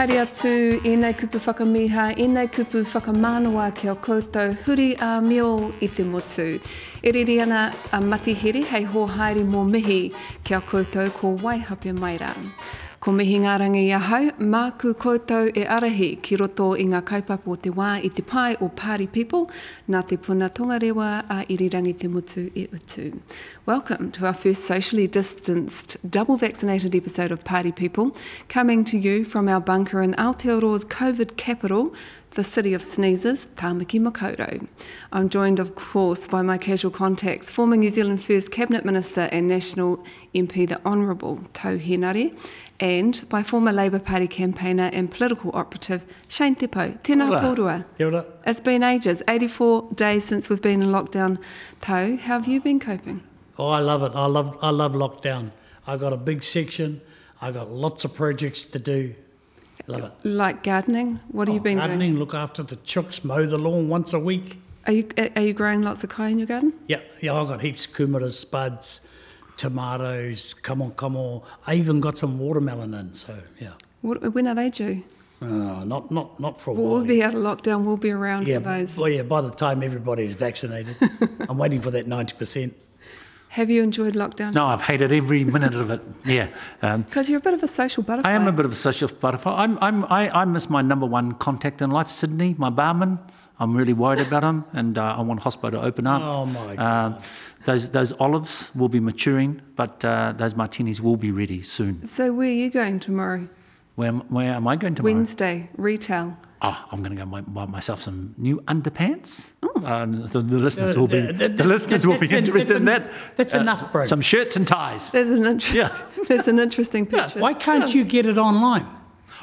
Haere atu ēnei kupu whakamiha, ēnei kupu whakamānoa ki o koutou huri a meo i te motu. E riri ana a matihiri hei ho haere mō mihi ki a koutou ko Waihape Maira. Ko Mihingarangi i ahau, māku koutou e arahi ki roto i ngā kaupapa o te wā i te pai o Party People, nā te puna tongarewa a irirangi te mutu e utu. Welcome to our first socially distanced, double vaccinated episode of Party People, coming to you from our bunker in Aotearoa's COVID capital, the city of sneezes, Tāmaki Makaurau. I'm joined, of course, by my casual contacts, former New Zealand First Cabinet Minister and National MP, the Honourable Tau Henare, and by former Labour Party campaigner and political operative Shane Te Pou. Tēnā kōrua. Kia ora. It's been ages, 84 days since we've been in lockdown. Tau, how have you been coping? Oh, I love it. I love I love lockdown. I've got a big section. I've got lots of projects to do. Love it. Like gardening? What have you Oh, been gardening, doing? Gardening, look after the chooks, mow the lawn once a week. Are you, are you growing lots of kai in your garden? Yeah, yeah, I got heaps of kumaras, spuds, tomatoes, come on, come on. I even got some watermelon in, so yeah. What, when are they due? Uh, not not not for a Well, while. we'll be out of lockdown, we'll be around yeah, for those. well, yeah. By the time everybody's vaccinated, I'm waiting for that ninety percent. Have you enjoyed lockdown? No, I've hated every minute of it. Yeah. Um, Because you're a bit of a social butterfly. I am a bit of a social butterfly. I'm, I'm, I, I miss my number one contact in life, Sydney, my barman. I'm really worried about him, and uh, I want hospital to open up. Oh, my Uh, those, those olives will be maturing, but uh, those martinis will be ready soon. So where are you going tomorrow? Where, am- where am I going tomorrow? Wednesday, retail. Oh, I'm going to go buy, buy myself some new underpants. Oh. Um, the, the listeners will be, Uh, the listeners will be that's en- interested in that. en- that's enough, bro. Some shirts and ties. There's an, interest, Yeah. there's an interesting picture. Why can't you get it online?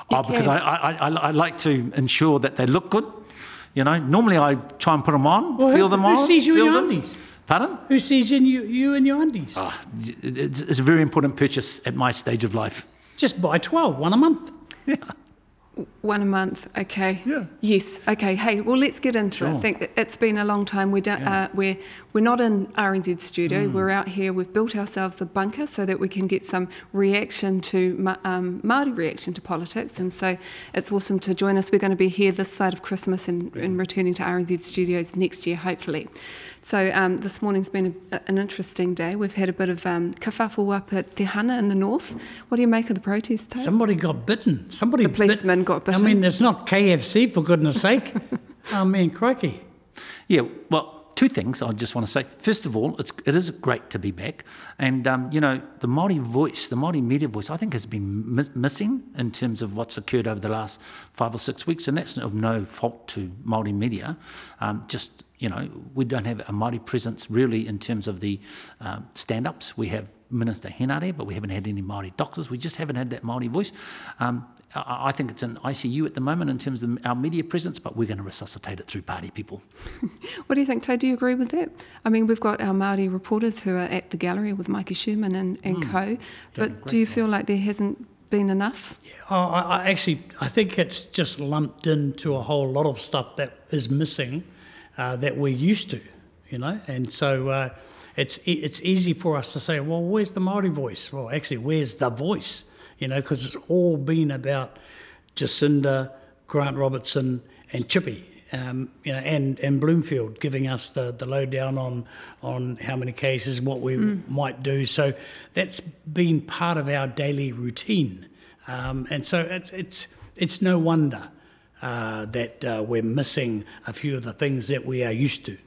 Oh, because. I, I, I, I like to ensure that they look good. You know, normally I try and put them on, Well, feel who- them who on. sees you in feel your them. undies? Pardon? Who sees in you, you in your undies? Oh, it's, it's a very important purchase at my stage of life. Just buy 12, one a month. yeah. One a month, okay. Yeah. Yes, okay. Hey, well, let's get into it. I think it's been a long time. We don't, uh, we're, we're not in RNZ studio. Hmm. We're out here. We've built ourselves a bunker so that we can get some reaction to um, Māori reaction to politics. And so it's awesome to join us. We're going to be here this side of Christmas and, and returning to RNZ studios next year, hopefully. So um, this morning's been a, an interesting day. We've had a bit of um, kafafu up at Te Hana in the north. What do you make of the protest? Somebody got bitten. Somebody The policeman got bitten. I mean, it's not KFC, for goodness sake. I mean, crikey. Yeah, well, two things I just want to say. First of all, it's, it is great to be back. And, um, you know, the Māori voice, the Māori media voice, I think has been mis- missing in terms of what's occurred over the last five or six weeks. And that's of no fault to Māori media. Um, just, you know, we don't have a Māori presence really in terms of the um, stand-ups. We have Minister Henare, but we haven't had any Māori doctors. We just haven't had that Māori voice. Um, I I think it's in ICU at the moment in terms of our media presence, but we're going to resuscitate it through party people. What do you think, Tau? Do you agree with that? I mean, we've got our Māori reporters who are at the gallery with Maiki Sherman and, and co. But do you feel like there hasn't been enough? Oh, I, I actually, I think it's just lumped into a whole lot of stuff that is missing uh, that we're used to, you know. And so uh, it's it's easy for us to say, well, where's the Maori voice? Well, actually, where's the voice? You know, because it's all been about Jacinda, Grant Robertson, and Chippy. Um, you know, and, and Bloomfield giving us the, the lowdown on on how many cases, and what we might do. So that's been part of our daily routine, um, and so it's it's it's no wonder uh, that uh, we're missing a few of the things that we are used to.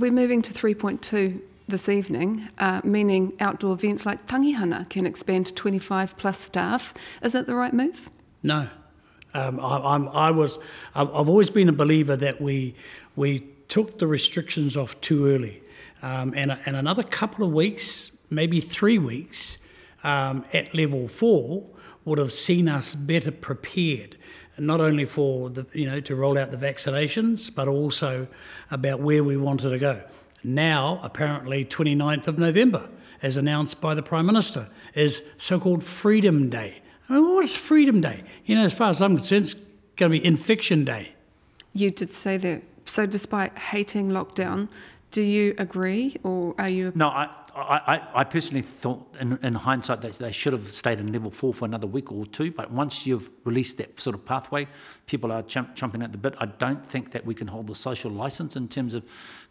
We're moving to 3.2 this evening, uh, meaning outdoor events like tangihanga can expand to 25 plus staff. Is that the right move? No, um, I, I'm, I was. I've I've always been a believer that we we took the restrictions off too early, um, and and another couple of weeks, maybe three weeks, um, at level four would have seen us better prepared. Not only for the you know to roll out the vaccinations, but also about where we wanted to go. Now, apparently, 29th of November, as announced by the Prime Minister, is so-called Freedom Day. I mean, what is Freedom Day? You know, as far as I'm concerned, it's going to be Infection Day. You did say that. So, despite hating lockdown, do you agree or are you No, I, I, I personally thought, in, in hindsight, that they should have stayed in level four for another week or two. But once you've released that sort of pathway, people are chump, jumping at the bit. I don't think that we can hold the social license in terms of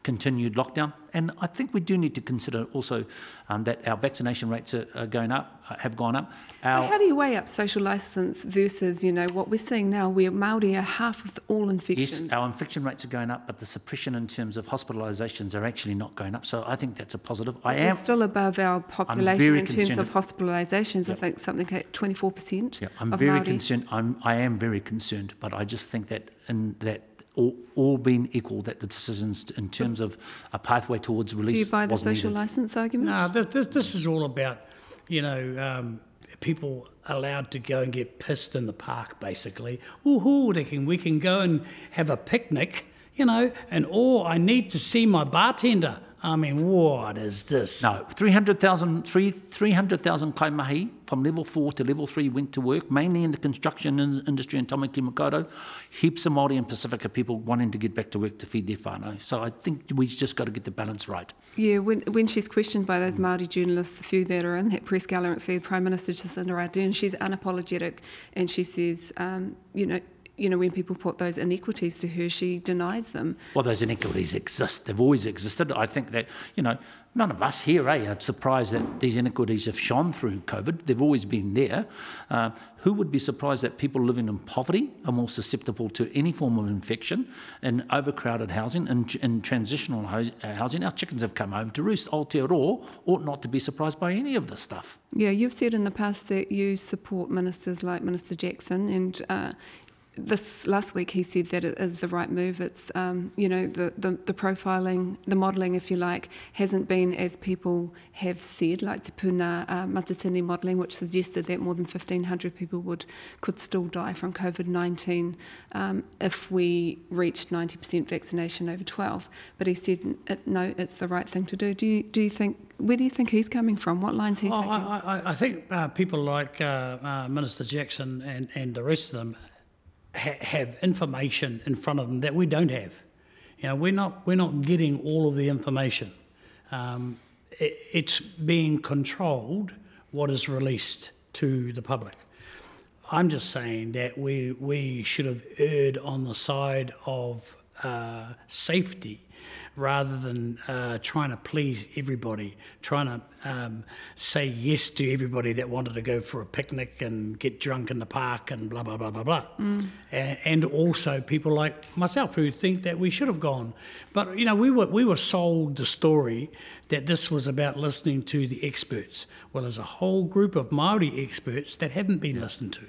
continued lockdown. And I think we do need to consider also um, that our vaccination rates are, are going up, uh, have gone up. Our, How do you weigh up social license versus, you know, what we're seeing now where Māori are half of all infections? Yes, our infection rates are going up, but the suppression in terms of hospitalisations are actually not going up. So I think that's a positive. I We're am. still above our population in terms of hospitalisations. I think something like 24% Yeah, I'm very Māori. concerned. I'm, I am very concerned, but I just think that in that all, all being equal, that the decisions in terms of a pathway towards release Do you buy the social needed. license argument? No, this, this, this is all about, you know, um, people allowed to go and get pissed in the park, basically. Ooh, they can, we can go and have a picnic, you know, and oh, I need to see my bartender. I mean, what is this? No, 300,000 three- 300,000 kaimahi from level four to level three went to work, mainly in the construction in- industry in Tamaki Makaurau. Heaps of Māori and Pacifica people wanting to get back to work to feed their whānau. So I think we've just got to get the balance right. Yeah, when, when she's questioned by those Māori journalists, the few that are in that press gallery, the Prime Minister Jacinda Ardern, she's unapologetic and she says, um, you know, you know, when people put those inequities to her, she denies them. Well, those inequities exist. They've always existed. I think that, you know, none of us here eh, are surprised that these inequities have shone through COVID. They've always been there. Uh, who would be surprised that people living in poverty are more susceptible to any form of infection in overcrowded housing and in transitional uh, housing? Our chickens have come home to roost. Aotearoa ought not to be surprised by any of this stuff. Yeah, you've said in the past that you support ministers like Minister Jackson, and uh, this last week he said that it is the right move. It's um, you know the, the the profiling, the modelling, if you like, hasn't been as people have said, like the Puna uh, Matatini modelling, which suggested that more than fifteen hundred people would could still die from COVID nineteen um, if we reached ninety percent vaccination over twelve. But he said no, it's the right thing to do. Do you do you think? Where do you think he's coming from? What line's he Oh, taking? I, I, I think uh, people like uh, uh, Minister Jackson and, and the rest of them ha- have information in front of them that we don't have. You know, we're not we're not getting all of the information. Um, it, it's being controlled what is released to the public. I'm just saying that we we should have erred on the side of uh, safety rather than uh, trying to please everybody, trying to um, say yes to everybody that wanted to go for a picnic and get drunk in the park and blah blah blah blah blah, and, and also people like myself who think that we should have gone, but you know we were we were sold the story that this was about listening to the experts. Well, there's a whole group of Maori experts that haven't been listened to.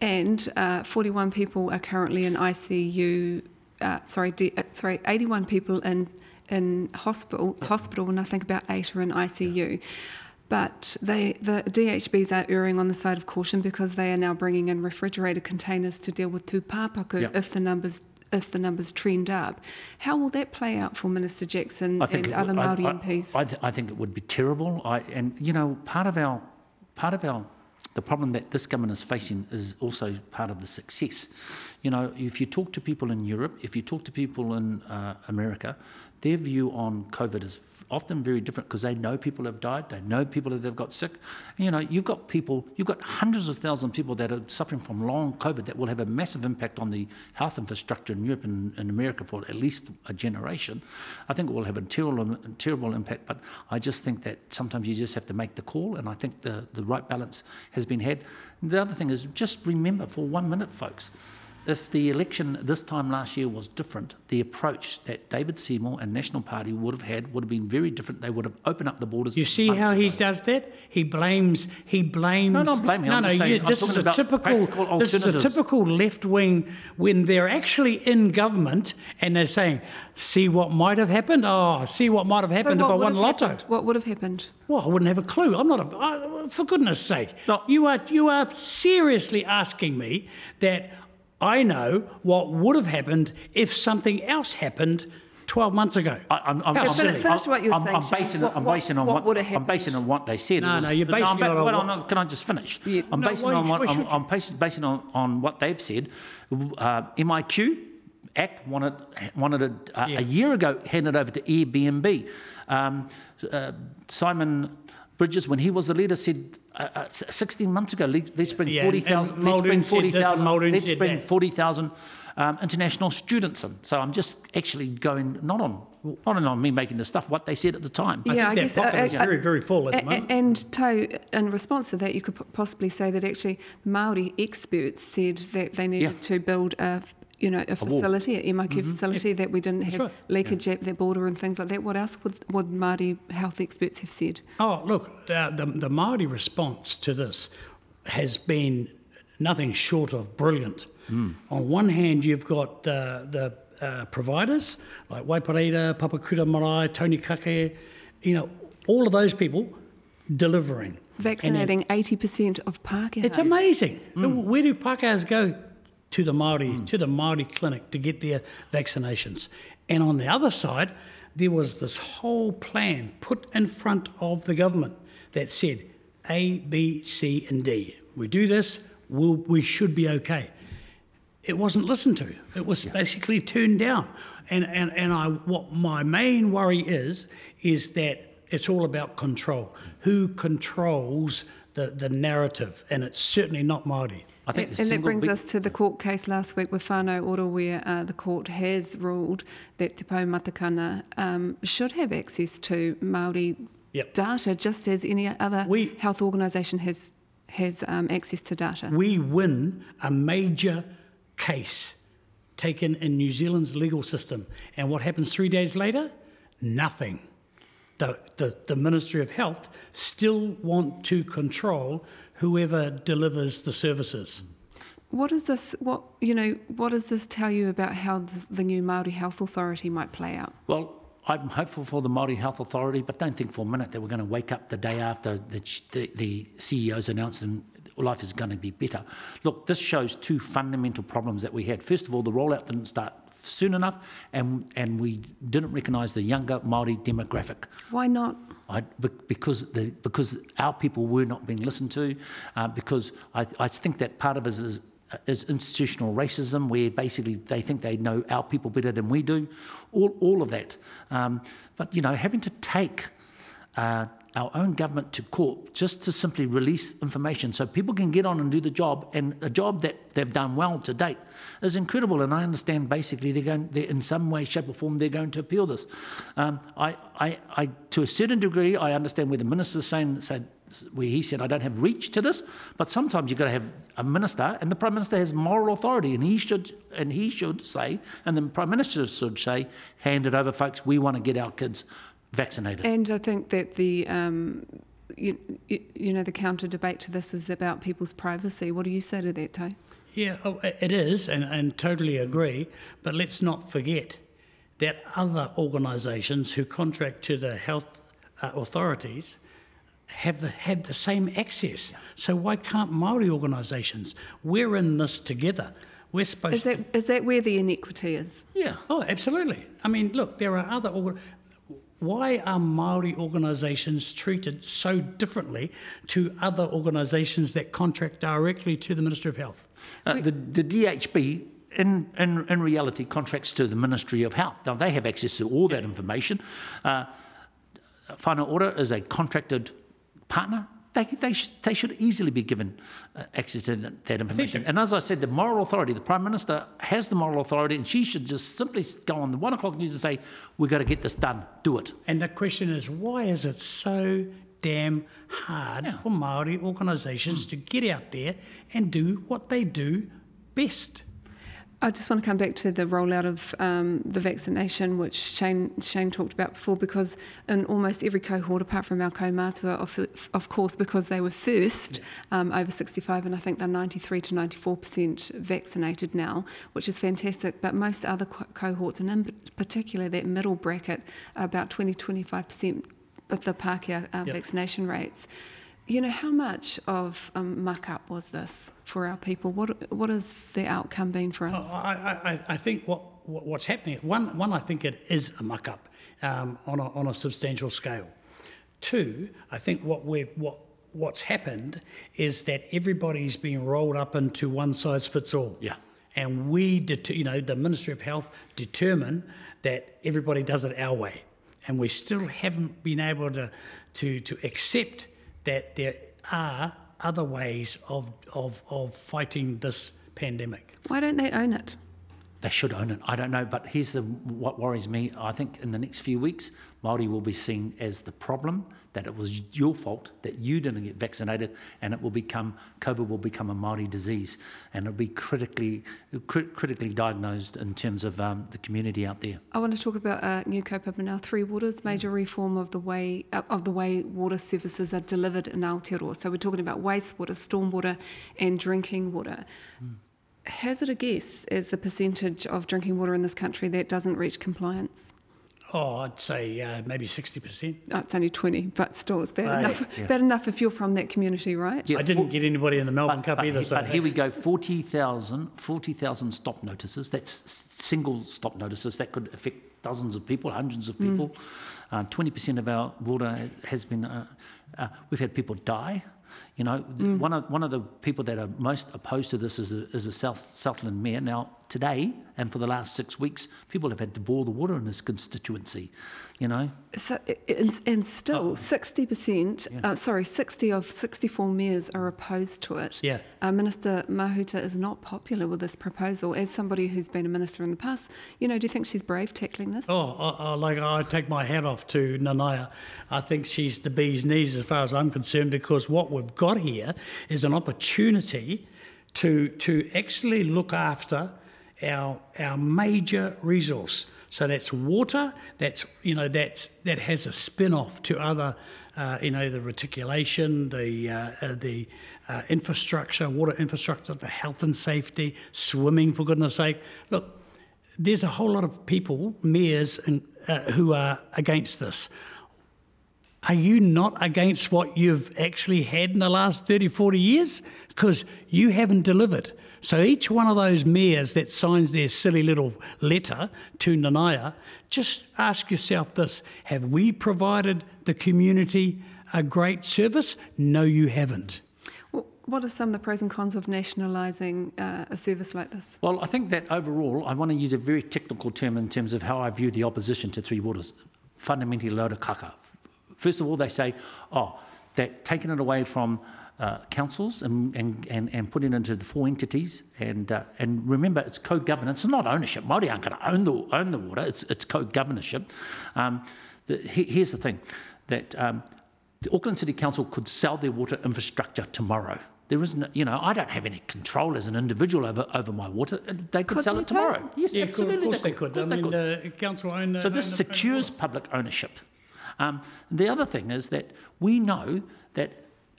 And uh, 41 people are currently in ICU. Uh, sorry, D, uh, sorry, 81 people in in hospital. Hospital, and I think about eight are in ICU. But they, the DHBs are erring on the side of caution because they are now bringing in refrigerated containers to deal with tūpāpaku Yeah. if the numbers if the numbers trend up. How will that play out for Minister Jackson and other would- I- Māori I, MPs? I, th- I think it would be terrible. I, and you know, part of our part of our the problem that this government is facing is also part of the success. You know, if you talk to people in Europe, if you talk to people in uh, America, their view on COVID is often very different because they know people have died, they know people that have got sick. You know, you've got people, you've got hundreds of thousands of people that are suffering from long COVID that will have a massive impact on the health infrastructure in Europe and in America for at least a generation. I think it will have a terrible, terrible impact, but I just think that sometimes you just have to make the call, and I think the, the right balance has been had. The other thing is just remember for one minute, folks, if the election this time last year was different, the approach that David Seymour and National Party would have had would have been very different. They would have opened up the borders. You see months how he does that? He blames. He blames. No, not blaming, No, I'm no. saying- you- I'm this is a typical. This is a typical left wing when they're actually in government and they're saying, "See what might have happened. Oh, see what might have So happened if I won have lotto." happened? What would have happened? Well, I wouldn't have a clue. I'm not a. I, for goodness' sake, No. you are you are seriously asking me that I know what would have happened if something else happened 12 months ago. I, I'm, I'm, I'm, silly. Finish what you're I'm, saying, I'm basing, What- I'm what- on what what, would have I'm basing on what they said. No, It no, you're basing I'm, it on well, what- Can I just finish? Yeah. I'm No, basing on what I'm. I'm basing, basing on, on what they've said. Uh, MIQ Act wanted wanted it uh, Yeah. a year ago handed over to Airbnb. Um, uh, Simon Bridges, when he was the leader, said uh, uh, 16 months ago, let, let's bring Yeah, 40,000. Let's bring Muldoon said this and 40,000. Let's bring 40,000 um, international students in. So I'm just actually going not on not on me making the stuff. What they said at the time. I Yeah, I think guess, that pocket uh, is uh, very, very full at the A- a- moment. And To, in response to that, you could possibly say that actually Maori experts said that they needed Yeah. to build a, f- you know, a wall. facility, a MIQ facility that we didn't That's have right. leakage at the border and things like that. What else would, would Māori health experts have said? Oh, look, uh, the, the Māori response to this has been nothing short of brilliant. On one hand, you've got the, the uh, providers like Waipareira, Papakura Marae, Tony Kake, you know, all of those people delivering. And Vaccinating 80% of Pākehā. It's amazing. Where do Pākehās go? To the Māori, to the Māori clinic to get their vaccinations. And on the other side, there was this whole plan put in front of the government that said A, B, C, and D. We do this, we'll, we should be okay. It wasn't listened to. It was basically turned down. And, and, and I, what my main worry is, is that it's all about control. Who controls the, the narrative? And it's certainly not Māori. I think And, that brings big- us to the court case last week with Whānau Ora, where uh, the court has ruled that Te Pou Matakana um, should have access to Māori Yep. data, just as any other We- health organisation has has um, access to data. we win a major case taken in New Zealand's legal system. And what happens three days later? Nothing. The, the, the Ministry of Health still want to control whoever delivers the services. What is this? What you know? What does this tell you about how this, the new Māori Health Authority might play out? Well, I'm hopeful for the Māori Health Authority, but don't think for a minute that we're going to wake up the day after the, the, the CEO's announced and life is going to be better. Look, this shows two fundamental problems that we had. First of all, the rollout didn't start soon enough, and, and we didn't recognise the younger Māori demographic. Why not? I, because the, because our people were not being listened to, uh, because I, I think that part of it is, is institutional racism, where basically they think they know our people better than we do, all, all of that. Um, but you know, having to take uh, our own government to court just to simply release information so people can get on and do the job, and a job that they've done well to date is incredible. And I understand basically they're going, they're in some way, shape, or form, they're going to appeal this. Um, I, I, I, to a certain degree, I understand where the minister's saying, said, where he said, I don't have reach to this, but sometimes you've got to have a minister, and the prime minister has moral authority, and he should, and he should say, and the prime minister should say, hand it over, folks. We want to get our kids vaccinated. And I think that the um, you, you, you know the counter debate to this is about people's privacy. What do you say to that, Tau? Yeah, oh, it is, and, and totally agree. But let's not forget that other organisations who contract to the health uh, authorities have the, had the same access. So why can't Maori organisations? We're in this together. We're supposed Is that is that where the inequity is? yeah. Oh, absolutely. I mean, look, there are other. Why are Maori organisations treated so differently to other organisations that contract directly to the Ministry of Health? Uh, the, the DHB, in, in, in reality, contracts to the Ministry of Health. Now, they have access to all that information. Uh, Ora is a contracted partner. They, they, sh- they should easily be given uh, access to that, that information. And as I said, the moral authority, the Prime Minister has the moral authority, and she should just simply go on the one o'clock news and say, We've got to get this done, do it. And the question is, why is it so damn hard for Maori organisations to get out there and do what they do best? I just want to come back to the rollout of um, the vaccination, which Shane Shane talked about before, because in almost every cohort, apart from our kaumatua, of, of course, because they were first um, over 65, and I think they're 93 to 94 percent vaccinated now, which is fantastic. But most other co- cohorts, and in particular that middle bracket, about 20 25 percent of the Pākehā uh, Yep. vaccination rates. You know, how much of a muck up was this for our people? What what has the outcome been for us? Oh, I, I, I- I think what, what what's happening. One, one, I think it is a muck up um, on a on a substantial scale. Two, I think what we what what's happened is that everybody's been rolled up into one size fits all. Yeah. and we, det- you know, the Ministry of Health determine that everybody does it our way, and we still haven't been able to to to accept that there are other ways of of of fighting this pandemic. Why don't they own it? They should own it. I don't know, but here's the, what worries me. I think in the next few weeks, Maori will be seen as the problem. That it was your fault that you didn't get vaccinated, and it will become COVID will become a Maori disease, and it'll be critically cri- critically diagnosed in terms of um, the community out there. I want to talk about uh, new kaupapa now. Three Waters, major reform of the way uh, of the way water services are delivered in Aotearoa. So we're talking about wastewater, stormwater, and drinking water. Hazard a guess as the percentage of drinking water in this country that doesn't reach compliance. Oh, I'd say uh, maybe sixty percent. Oh, it's only 20, but still, it's bad Right, enough. yeah. Bad enough if you're from that community, right? Yeah, I didn't for- get anybody in the Melbourne Cup but, either. he- so but here we go 40,000 40,000 stop notices. That's single stop notices. That could affect dozens of people, hundreds of people. Uh, 20% of our water has been, uh, uh, we've had people die. You know, th- one, of, one of the people that are most opposed to this is a, is a South, Southland mayor. Now, today and for the last six weeks, people have had to bore the water in his constituency. You know, So, and, and still, 60%, uh, sorry, 60 of 64 mayors are opposed to it. Yeah. Uh, Minister Mahuta is not popular with this proposal. As somebody who's been a minister in the past, you know, do you think she's brave tackling this? Oh, I, I, like I take my hat off to Nanaia. I think she's the bee's knees as far as I'm concerned because what we've got here is an opportunity to to actually look after our our major resource. So that's water. That's you know that's that has a spin off to other. Uh, you know the reticulation, the uh, uh, the uh, infrastructure, water infrastructure, the health and safety, swimming for goodness sake. Look, there's a whole lot of people, mayors, and, uh, who are against this. Are you not against what you've actually had in the last 30, 40 years? Because you haven't delivered. So each one of those mayors that signs their silly little letter to Nanaia, just ask yourself this Have we provided the community a great service? No, you haven't. What are some of the pros and cons of nationalising uh, a service like this? Well, I think that overall, I want to use a very technical term in terms of how I view the opposition to Three Waters. Fundamentally, load of kaka. First of all, they say, oh, that taking it away from uh, councils and, and, and, and putting it into the four entities. And, uh, and remember, it's co-governance. It's not ownership. Māori aren't going to own the, own the water. It's, it's co-governorship. Um, the, he, here's the thing, that um, the Auckland City Council could sell their water infrastructure tomorrow. There isn't, you know, I don't have any control as an individual over, over my water. They could Could sell they it tomorrow. tell? Yes, Yeah, of absolutely. course they could. I Of course mean, could. uh, council own. uh, So this own secures public ownership. Um, the other thing is that we know that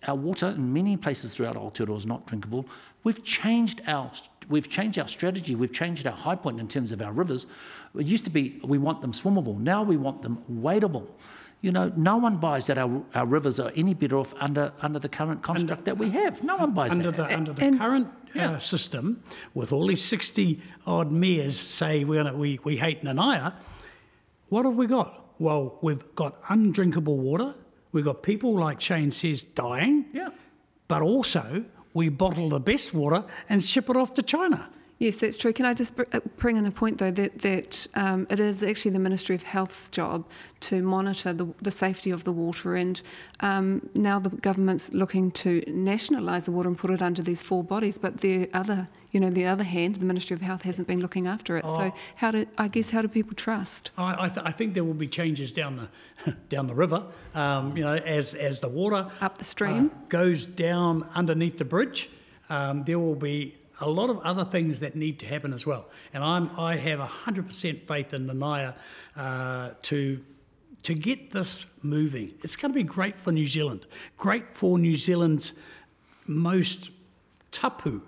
our water in many places throughout Aotearoa is not drinkable. We've changed our we've changed our strategy. We've changed our high point in terms of our rivers. It used to be we want them swimmable. Now we want them wadeable. You know, no one buys that our, our rivers are any better off under under the current construct that we have. No one buys under that. the under the and- current uh, system, with all these sixty odd mayors say we're gonna, we we hate Nanaia, what have we got? Well, we've got undrinkable water. We've got people like Shane says dying, yeah. but also we bottle the best water and ship it off to China. Yes, that's true. Can I just uh, bring in a point, though, that, that um, it is actually the Ministry of Health's job to monitor the, the safety of the water. And um, now the government's looking to nationalise the water and put it under these four bodies. But the other, you know, the other hand, the Ministry of Health hasn't been looking after it. So Oh. how do I guess how do people trust? I, I, th- I think there will be changes down the down the river. Um, you know, as as the water Up the stream? uh, goes down underneath the bridge, um, there will be a lot of other things that need to happen as well. And I'm I have hundred percent faith in Nanaia uh, to to get this moving. It's going to be great for New Zealand, great for New Zealand's most tapu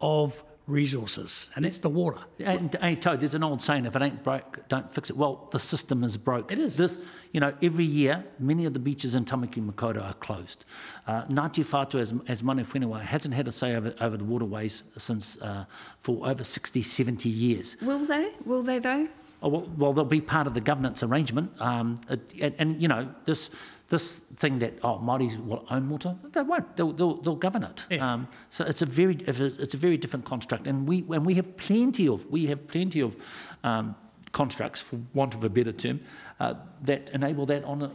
of resources, and that's the water. And, and Toad, there's an old saying: "If it ain't broke, don't fix it." Well, the system is broke. It is. This, you know, every year, many of the beaches in Tamaki Makaurau are closed. Uh, Ngāti Whātua, as, as Mana Whenua, hasn't had a say over, over the waterways since uh, for over 60, 70 years. Will they? Will they though? Oh, well, well, they'll be part of the governance arrangement. Um, and, and, you know, this this thing that oh Māoris will own water, they won't. They'll, they'll, they'll govern it. Yeah. Um, so it's a very it's a very different construct, and we and we have plenty of we have plenty of um, constructs, for want of a better term, uh, that enable that on a,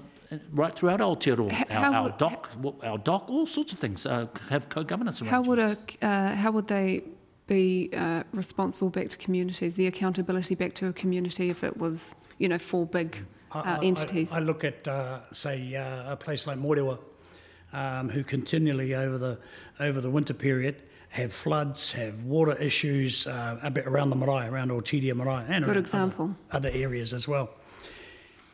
right throughout Aotearoa, H- our, how our would- dock, our dock, all sorts of things uh, have co-governance arrangements. How would a uh, how would they be uh, responsible back to communities? The accountability back to a community if it was you know four big uh, I- entities. I, I look at, uh, say, uh, a place like Moerewa, um, who continually over the over the winter period have floods, have water issues uh, a bit around the marae, around Otiria Marae, and Good example. Other, other areas as well.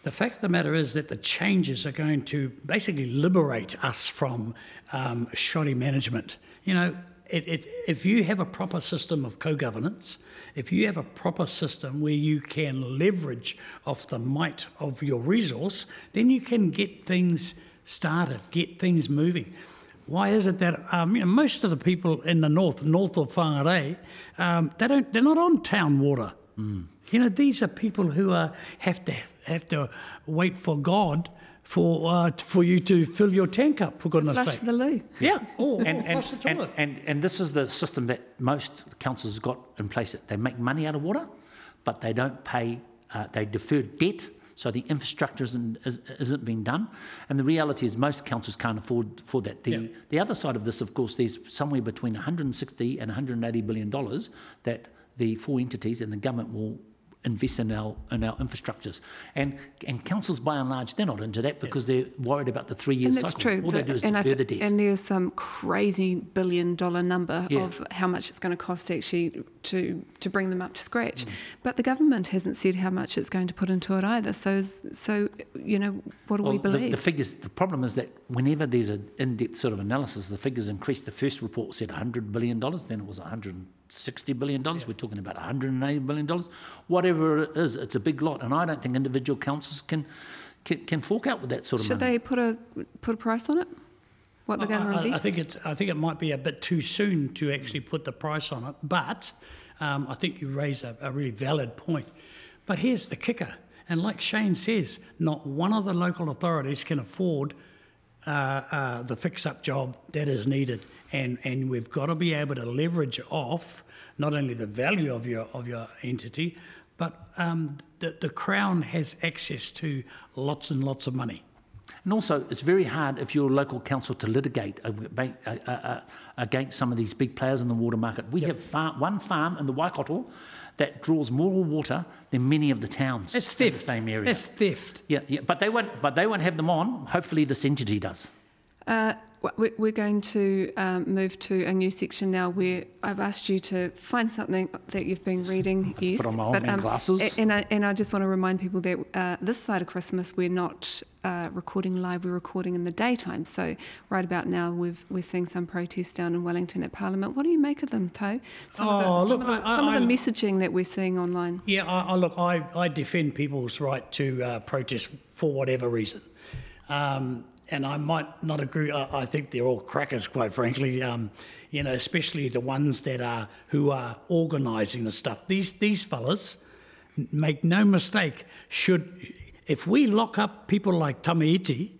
The fact of the matter is that the changes are going to basically liberate us from um, shoddy management. You know, it, it, if you have a proper system of co-governance, if you have a proper system where you can leverage off the might of your resource, then you can get things started, get things moving. Why is it that um, you know, most of the people in the north, north of Whangarei, um, they don't, they're not on town water. You know, these are people who are, have to have to wait for God for uh, for you to fill your tank up. For goodness' Flush sake, the loo. yeah, or, and, or and, flush the toilet. and, and this is the system that most councils got in place. They make money out of water, but they don't pay, uh, they defer debt, so the infrastructure isn't, is, isn't being done. And the reality is most councils can't afford, for that. The, Yeah. the other side of this, of course, there's somewhere between 160 and 180 billion dollars that the four entities and the government will invest in our in our infrastructures. And and councils by and large they're not into that because they're worried about the three year And that's cycle. true. All they do is and, defer thi- the debt. and there's some crazy billion dollar number Yeah. of how much it's going to cost actually to to bring them up to scratch. Mm. But the government hasn't said how much it's going to put into it either. So so you know what do we Well, the, believe? the figures, the problem is that whenever there's an in-depth sort of analysis, the figures increase. The first report said $100 billion, then it was $160 billion. We're talking about $180 billion. Whatever it is, it's a big lot. And I don't think individual councils can, can, can fork out with that sort of money. Should they put a put a price on it? What they're going to I- I, I think it's. I think it might be a bit too soon to actually put the price on it. But um, I think you raise a, a really valid point. But here's the kicker, and like Shane says, not one of the local authorities can afford uh, uh, the fix-up job that is needed, and and we've got to be able to leverage off not only the value of your of your entity, but um, the the crown has access to lots and lots of money. And also, it's very hard if you're a local council to litigate against some of these big players in the water market. We have far, one farm in the Waikato that draws more water than many of the towns It's in the same area. It's theft. Yeah, yeah, but they won't. But they won't have them on. Hopefully, this entity does. Uh, we- we're going to um, move to a new section now where I've asked you to find something that you've been reading. Yes, put on my old man glasses. And I, and I just want to remind people that uh, this side of Christmas we're not uh, recording live. We're recording in the daytime. So right about now we've, we're seeing some protests down in Wellington at Parliament. What do you make of them, Tau? Some of the, Oh, some look, of the, I- some of the messaging that we're seeing online. Yeah, I, I look, I, I defend people's right to uh, protest for whatever reason. Um, and I might not agree. I, I think they're all crackers, quite frankly. Um, you know, especially the ones that are who are organising the stuff. These these fellas, make no mistake. Should if we lock up people like Tame Iti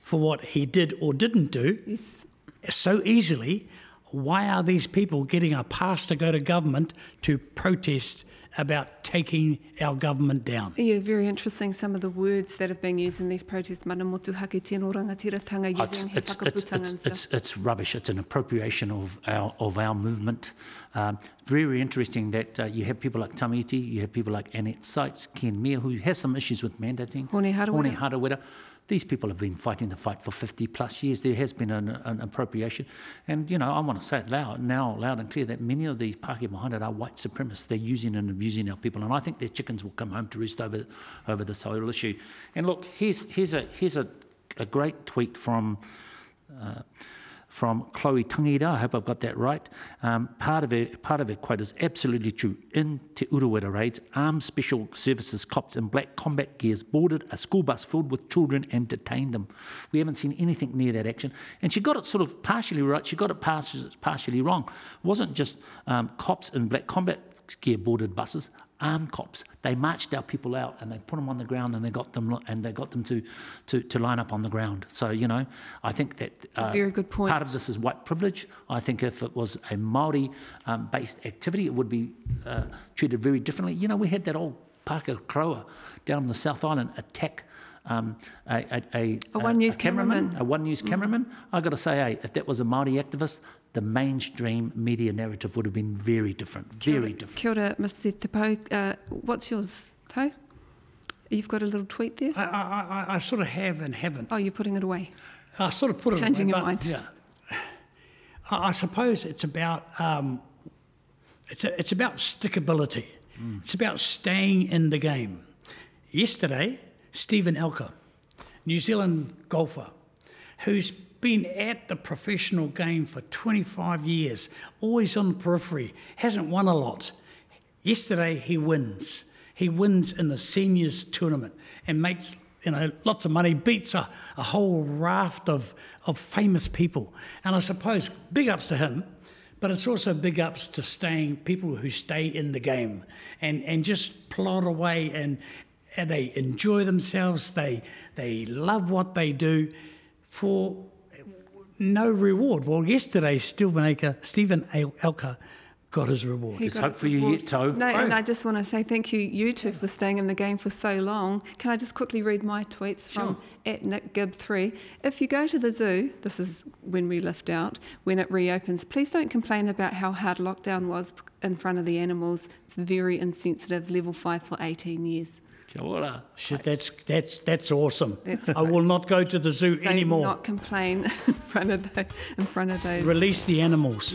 for what he did or didn't do, Yes. so easily, why are these people getting a pass to go to government to protest about taking our government down? Yeah, very interesting. Some of the words that have been used in these protests, mana motuhake tino rangatiratanga, It's, using it's, it's, it's, it's, it's rubbish. It's an appropriation of our of our movement. Um, very, very interesting that uh, you have people like Tame Iti, you have people like Annette Sykes, Ken Mair, who has some issues with mandating. Hone Harawira. Hone Harawira. These people have been fighting the fight for 50 plus years. There has been an, an appropriation. And, you know, I want to say it loud, now loud and clear that many of these Pākehā behind it are white supremacists. They're using and abusing our people. And I think their chickens will come home to roost over, over this whole issue. And look, here's, here's, a, here's a, a great tweet from uh, from Chloe Tangida. I hope I've got that right. Um, part of her part of her quote is absolutely true. In Te Urewera raids, armed special services cops in black combat gears boarded a school bus filled with children and detained them. We haven't seen anything near that action, and she got it sort of partially right. She got it partially, partially wrong. It wasn't just um, cops in black combat gear boarded buses, armed cops. They marched our people out and they put them on the ground and they got them and they got them to, to, to line up on the ground. So you know, I think that a very good point. part of this is white privilege. I think if it was a Maori um, based activity, it would be uh, treated very differently. You know, we had that old Parker Crower down in the South Island attack. Um, a, a, a, A One News cameraman, cameraman. a One News cameraman. I got to say, hey, if that was a Maori activist, the mainstream media narrative would have been very different, very different. Kia ora, Mr. Te Pou. Uh, what's yours, Tau? You've got a little tweet there? I, I, I, I sort of have and haven't. Oh, you're putting it away. I sort of put it Changing away, your mind. Yeah. I, I suppose it's about um, it's a, it's about stickability. It's about staying in the game. Yesterday, Steven Alker, New Zealand golfer, who's been at the professional game for 25 years, always on the periphery, hasn't won a lot. Yesterday, he wins. He wins in the seniors tournament and makes you know lots of money, beats a, a whole raft of, of famous people. And I suppose big ups to him, but it's also big ups to staying people who stay in the game and, and just plod away and, they enjoy themselves, they, they love what they do for no reward. Well, yesterday, Steven Alker, Steven El- Alker got his reward. He There's got hope for you reward. yet, Tau. No, and Oh. I just want to say thank you, you two, for staying in the game for so long. Can I just quickly read my tweets from at Nick Gibb three? If you go to the zoo, this is when we lift out when it reopens. Please don't complain about how hard lockdown was in front of the animals. It's very insensitive. Level five for eighteen years. Kia ora. Shit, that's that's that's awesome. That's I will not go to the zoo Do anymore. not complain in front of the, in front of those. Release the animals.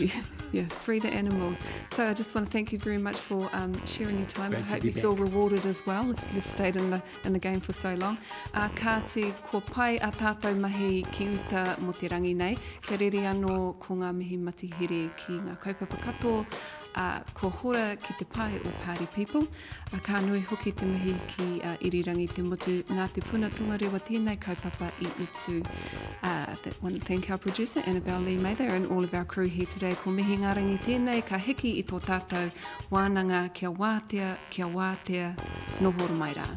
yeah, free the animals. So I just want to thank you very much for um, sharing your time. Great I hope be you feel rewarded as well if you've stayed in the in the game for so long. Uh, ka te ko pai a tātou mahi ki uta mo te rangi nei. Ke rere anō ko ngā mihi matihere ki ngā kaupapa katoa. Uh, ko hora ki te pai o Party People. Uh, ka nui hoki te mihi ki uh, irirangi te motu nā te puna tunga rewa tēnei kaupapa i utu. Uh, that want to thank our producer Annabelle Lee Mather and all of our crew here today. Ko mihi ngā rangi tēnei, ka hiki i tō tātou wānanga kia wātea, kia wātea, nohoro mai rā.